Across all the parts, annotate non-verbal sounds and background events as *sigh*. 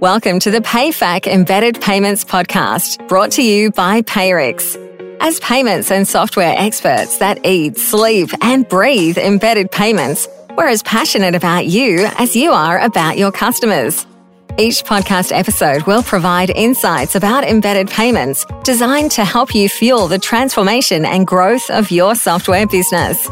Welcome to the PayFac Embedded Payments Podcast, brought to you by Payrix. As payments and software experts that eat, sleep, and breathe embedded payments, we're as passionate about you as you are about your customers. Each podcast episode will provide insights about embedded payments designed to help you fuel the transformation and growth of your software business.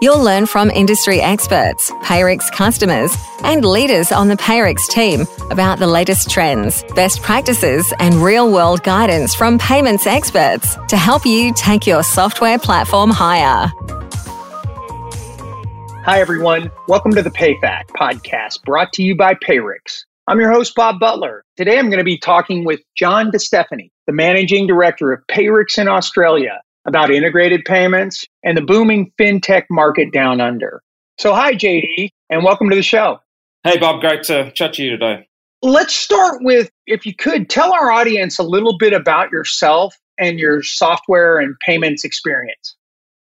You'll learn from industry experts, Payrix customers, and leaders on the Payrix team about the latest trends, best practices, and real world guidance from payments experts to help you take your software platform higher. Hi, everyone. Welcome to the PayFac podcast brought to you by Payrix. I'm your host, Bob Butler. Today I'm going to be talking with John DeStefani, the managing director of Payrix in Australia, about integrated payments and the booming fintech market down under. So, hi, JD, and welcome to the show. Hey, Bob. Great to chat to you today. Let's start with, if you could, tell our audience a little bit about yourself and your software and payments experience.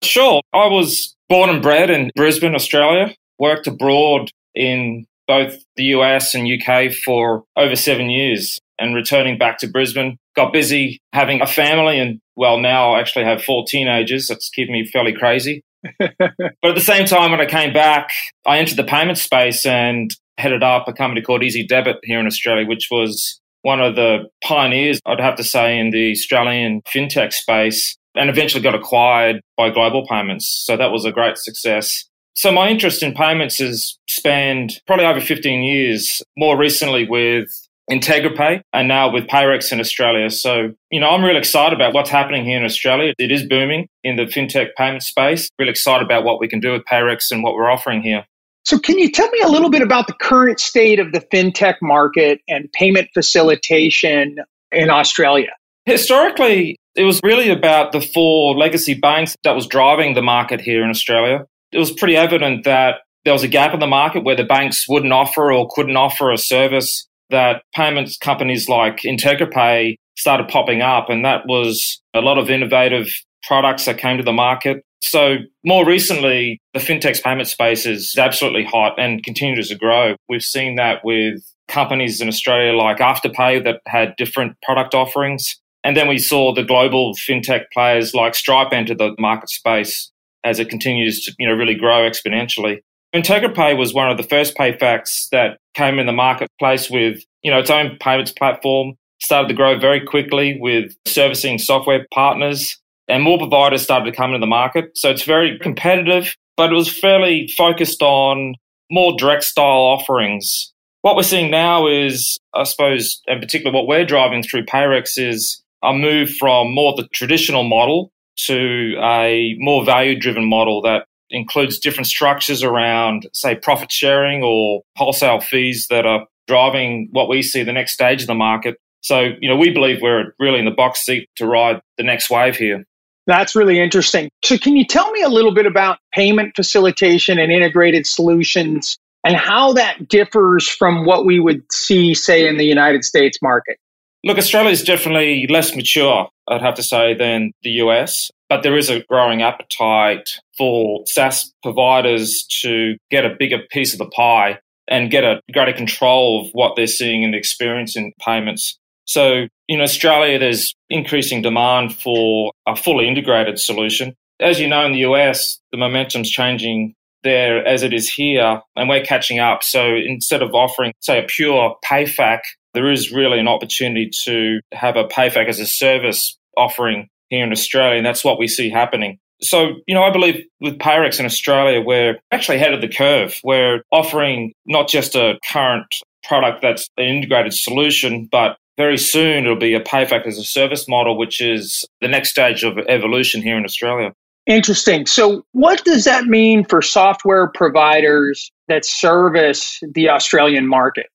Sure. I was born and bred in Brisbane, Australia, worked abroad in both the US and UK for over seven years and returning back to Brisbane. Got busy having a family and, well, now I actually have four teenagers. That's keeping me fairly crazy. *laughs* but at the same time, when I came back, I entered the payment space and headed up a company called Ezidebit here in Australia, which was one of the pioneers, I'd have to say, in the Australian fintech space and eventually got acquired by Global Payments. So that was a great success. So my interest in payments has spanned probably over 15 years, more recently with IntegraPay and now with Payrix in Australia. So, you know, I'm really excited about what's happening here in Australia. It is booming in the fintech payment space. Really excited about what we can do with Payrix and what we're offering here. So, can you tell me a little bit about the current state of the fintech market and payment facilitation in Australia? Historically, it was really about the four legacy banks that was driving the market here in Australia it was pretty evident that there was a gap in the market where the banks wouldn't offer or couldn't offer a service that payments companies like IntegraPay started popping up. And that was a lot of innovative products that came to the market. So more recently, the fintech payment space is absolutely hot and continues to grow. We've seen that with companies in Australia like Afterpay that had different product offerings. And then we saw the global fintech players like Stripe enter the market space as it continues to you know really grow exponentially. IntegraPay was one of the first payfacs that came in the marketplace with you know its own payments platform. Started to grow very quickly with servicing software partners, and more providers started to come into the market. So it's very competitive, but it was fairly focused on more direct style offerings. What we're seeing now is, I suppose, in particular, what we're driving through Payrix is a move from more the traditional model to a more value driven model that includes different structures around, say, profit sharing or wholesale fees that are driving what we see the next stage of the market. So, you know, we believe we're really in the box seat to ride the next wave here. That's really interesting. So, can you tell me a little bit about payment facilitation and integrated solutions and how that differs from what we would see, say, in the United States market? Look, Australia is definitely less mature, I'd have to say, than the US, but there is a growing appetite for SaaS providers to get a bigger piece of the pie and get a greater control of what they're seeing and experience in payments. So in Australia, there's increasing demand for a fully integrated solution. As you know, in the US, the momentum's changing there as it is here, and we're catching up. So instead of offering, say, a pure PayFac there is really an opportunity to have a payfac as a service offering here in Australia, and that's what we see happening. So, you know, I believe with Payrix in Australia, we're actually ahead of the curve. We're offering not just a current product that's an integrated solution, but very soon it'll be a payfac as a service model, which is the next stage of evolution here in Australia. Interesting. So, what does that mean for software providers that service the Australian market?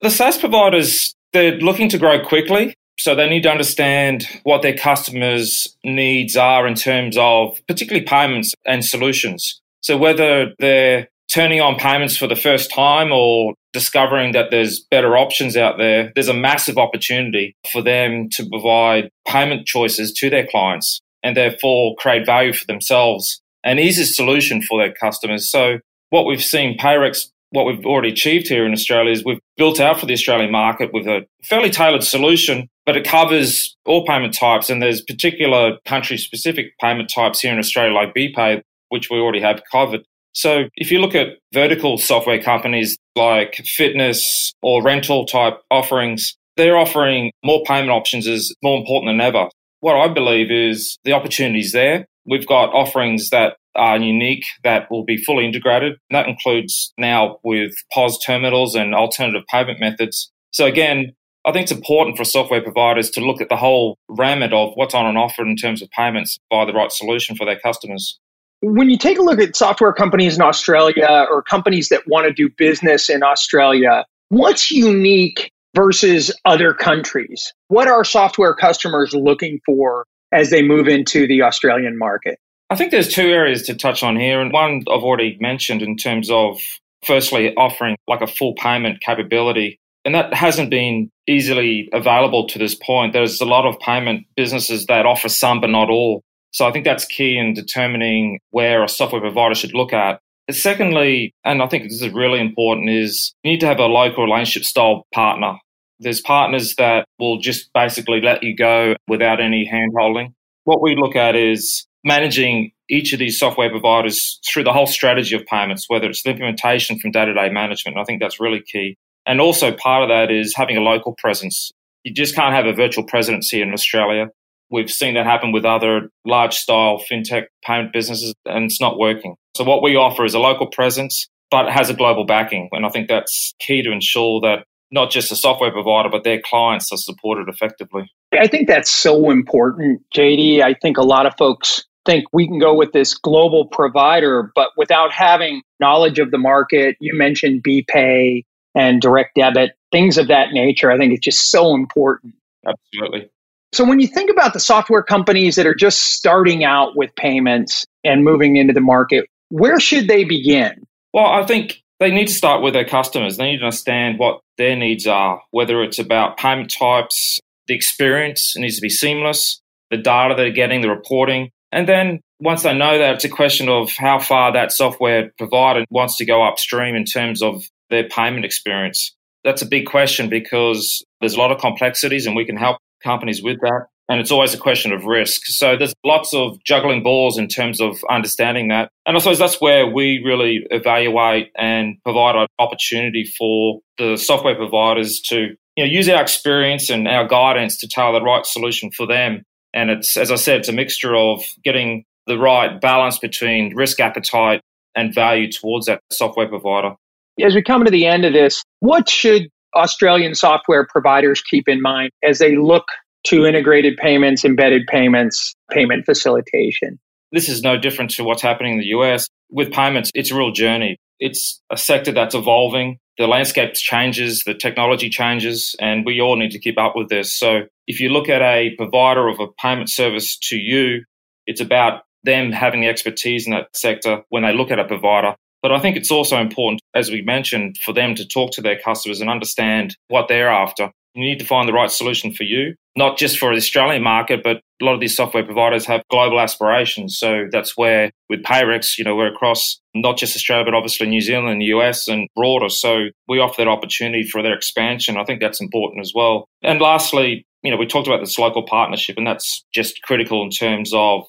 The SaaS providers, they're looking to grow quickly. So they need to understand what their customers' needs are in terms of particularly payments and solutions. So whether they're turning on payments for the first time or discovering that there's better options out there, there's a massive opportunity for them to provide payment choices to their clients and therefore create value for themselves and easy solution for their customers. So what we've seen Payrix what we've already achieved here in Australia is we've built out for the Australian market with a fairly tailored solution, but it covers all payment types. And there's particular country specific payment types here in Australia, like BPay, which we already have covered. So if you look at vertical software companies like fitness or rental type offerings, they're offering more payment options is more important than ever. What I believe is the opportunities there. We've got offerings that are unique that will be fully integrated. That includes now with POS terminals and alternative payment methods. So again, I think it's important for software providers to look at the whole ramit of what's on an offer in terms of payments by the right solution for their customers. When you take a look at software companies in Australia or companies that want to do business in Australia, what's unique versus other countries? What are software customers looking for as they move into the Australian market? I think there's two areas to touch on here, and one I've already mentioned in terms of firstly offering like a full payment capability. And that hasn't been easily available to this point. There's a lot of payment businesses that offer some but not all. So I think that's key in determining where a software provider should look at. Secondly, and I think this is really important, is you need to have a local relationship style partner. There's partners that will just basically let you go without any hand holding. What we look at is managing each of these software providers through the whole strategy of payments, whether it's the implementation from day to day management. I think that's really key. And also part of that is having a local presence. You just can't have a virtual presidency in Australia. We've seen that happen with other large style fintech payment businesses and it's not working. So what we offer is a local presence, but it has a global backing. And I think that's key to ensure that not just the software provider, but their clients are supported effectively. I think that's so important, JD. I think a lot of folks think we can go with this global provider, but without having knowledge of the market, you mentioned BPay and direct debit, things of that nature. I think it's just so important. Absolutely. So when you think about the software companies that are just starting out with payments and moving into the market, where should they begin? Well, I think they need to start with their customers. They need to understand what their needs are, whether it's about payment types, the experience needs to be seamless, the data they're getting, the reporting, and then once they know that, it's a question of how far that software provider wants to go upstream in terms of their payment experience. That's a big question because there's a lot of complexities and we can help companies with that. And it's always a question of risk. So there's lots of juggling balls in terms of understanding that. And I suppose that's where we really evaluate and provide an opportunity for the software providers to you know, use our experience and our guidance to tailor the right solution for them and it's, as I said, it's a mixture of getting the right balance between risk appetite and value towards that software provider. As we come to the end of this, what should Australian software providers keep in mind as they look to integrated payments, embedded payments, payment facilitation? This is no different to what's happening in the US. With payments, it's a real journey. It's a sector that's evolving the landscape changes, the technology changes, and we all need to keep up with this. So if you look at a provider of a payment service to you, it's about them having the expertise in that sector when they look at a provider. But I think it's also important, as we mentioned, for them to talk to their customers and understand what they're after. You need to find the right solution for you, not just for the Australian market, but a lot of these software providers have global aspirations. So that's where with Payrix, you know, we're across not just Australia, but obviously New Zealand, the US and broader. So we offer that opportunity for their expansion. I think that's important as well. And lastly, you know, we talked about this local partnership and that's just critical in terms of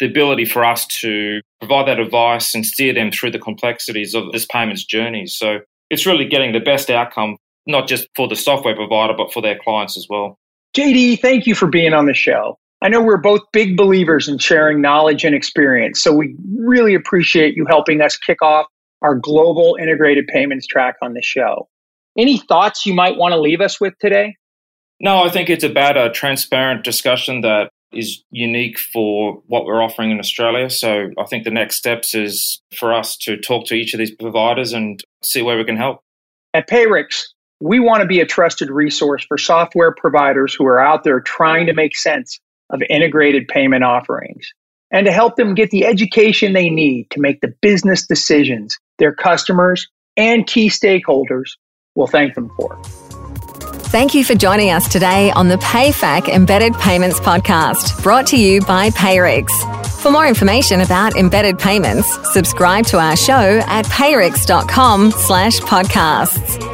the ability for us to provide that advice and steer them through the complexities of this payments journey. So it's really getting the best outcome not just for the software provider, but for their clients as well. JD, thank you for being on the show. I know we're both big believers in sharing knowledge and experience, so we really appreciate you helping us kick off our global integrated payments track on the show. Any thoughts you might want to leave us with today? No, I think it's about a transparent discussion that is unique for what we're offering in Australia. So I think the next steps is for us to talk to each of these providers and see where we can help. At Payrix, we want to be a trusted resource for software providers who are out there trying to make sense of integrated payment offerings and to help them get the education they need to make the business decisions their customers and key stakeholders will thank them for. Thank you for joining us today on the PayFac Embedded Payments Podcast, brought to you by Payrix. For more information about embedded payments, subscribe to our show at payrix.com slash podcasts.